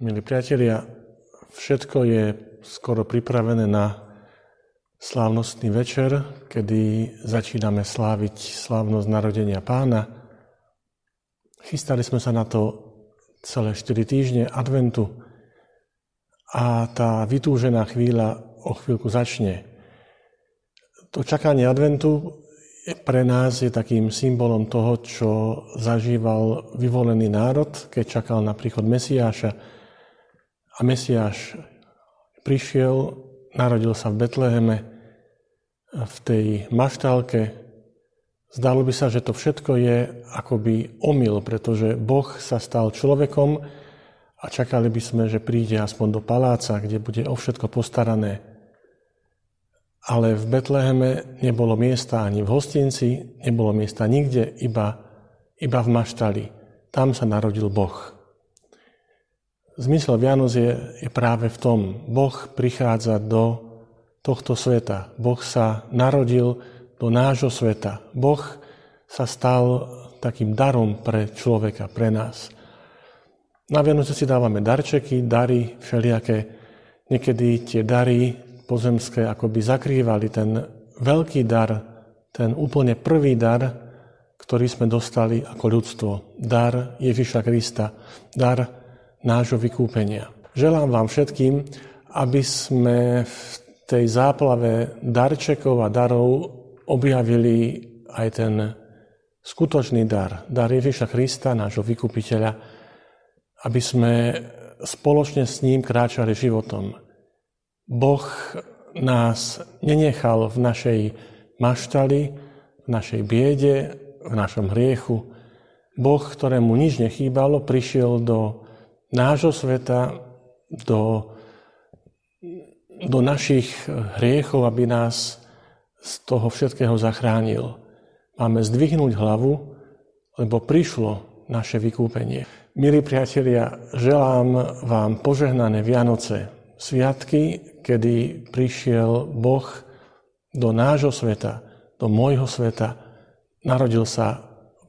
Milí priatelia, všetko je skoro pripravené na slávnostný večer, kedy začíname sláviť slávnosť narodenia pána. Chystali sme sa na to celé 4 týždne adventu a tá vytúžená chvíľa o chvíľku začne. To čakanie adventu pre nás je takým symbolom toho, čo zažíval vyvolený národ, keď čakal na príchod Mesiáša, a Mesiáš prišiel, narodil sa v Betleheme, v tej maštálke. Zdalo by sa, že to všetko je akoby omyl, pretože Boh sa stal človekom a čakali by sme, že príde aspoň do paláca, kde bude o všetko postarané. Ale v Betleheme nebolo miesta ani v hostinci, nebolo miesta nikde, iba, iba v maštali. Tam sa narodil Boh. Zmysel Vianoc je, je práve v tom. Boh prichádza do tohto sveta. Boh sa narodil do nášho sveta. Boh sa stal takým darom pre človeka, pre nás. Na Vianoce si dávame darčeky, dary všelijaké. Niekedy tie dary pozemské akoby zakrývali ten veľký dar, ten úplne prvý dar, ktorý sme dostali ako ľudstvo. Dar Ježiša Krista. Dar nášho vykúpenia. Želám vám všetkým, aby sme v tej záplave darčekov a darov objavili aj ten skutočný dar, dar Ježiša Krista, nášho vykupiteľa, aby sme spoločne s ním kráčali životom. Boh nás nenechal v našej maštali, v našej biede, v našom hriechu. Boh, ktorému nič nechýbalo, prišiel do nášho sveta, do, do našich hriechov, aby nás z toho všetkého zachránil. Máme zdvihnúť hlavu, lebo prišlo naše vykúpenie. Milí priatelia, želám vám požehnané Vianoce, sviatky, kedy prišiel Boh do nášho sveta, do môjho sveta, narodil sa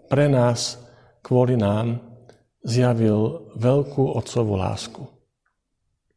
pre nás, kvôli nám, zjavil veľkú otcovú lásku.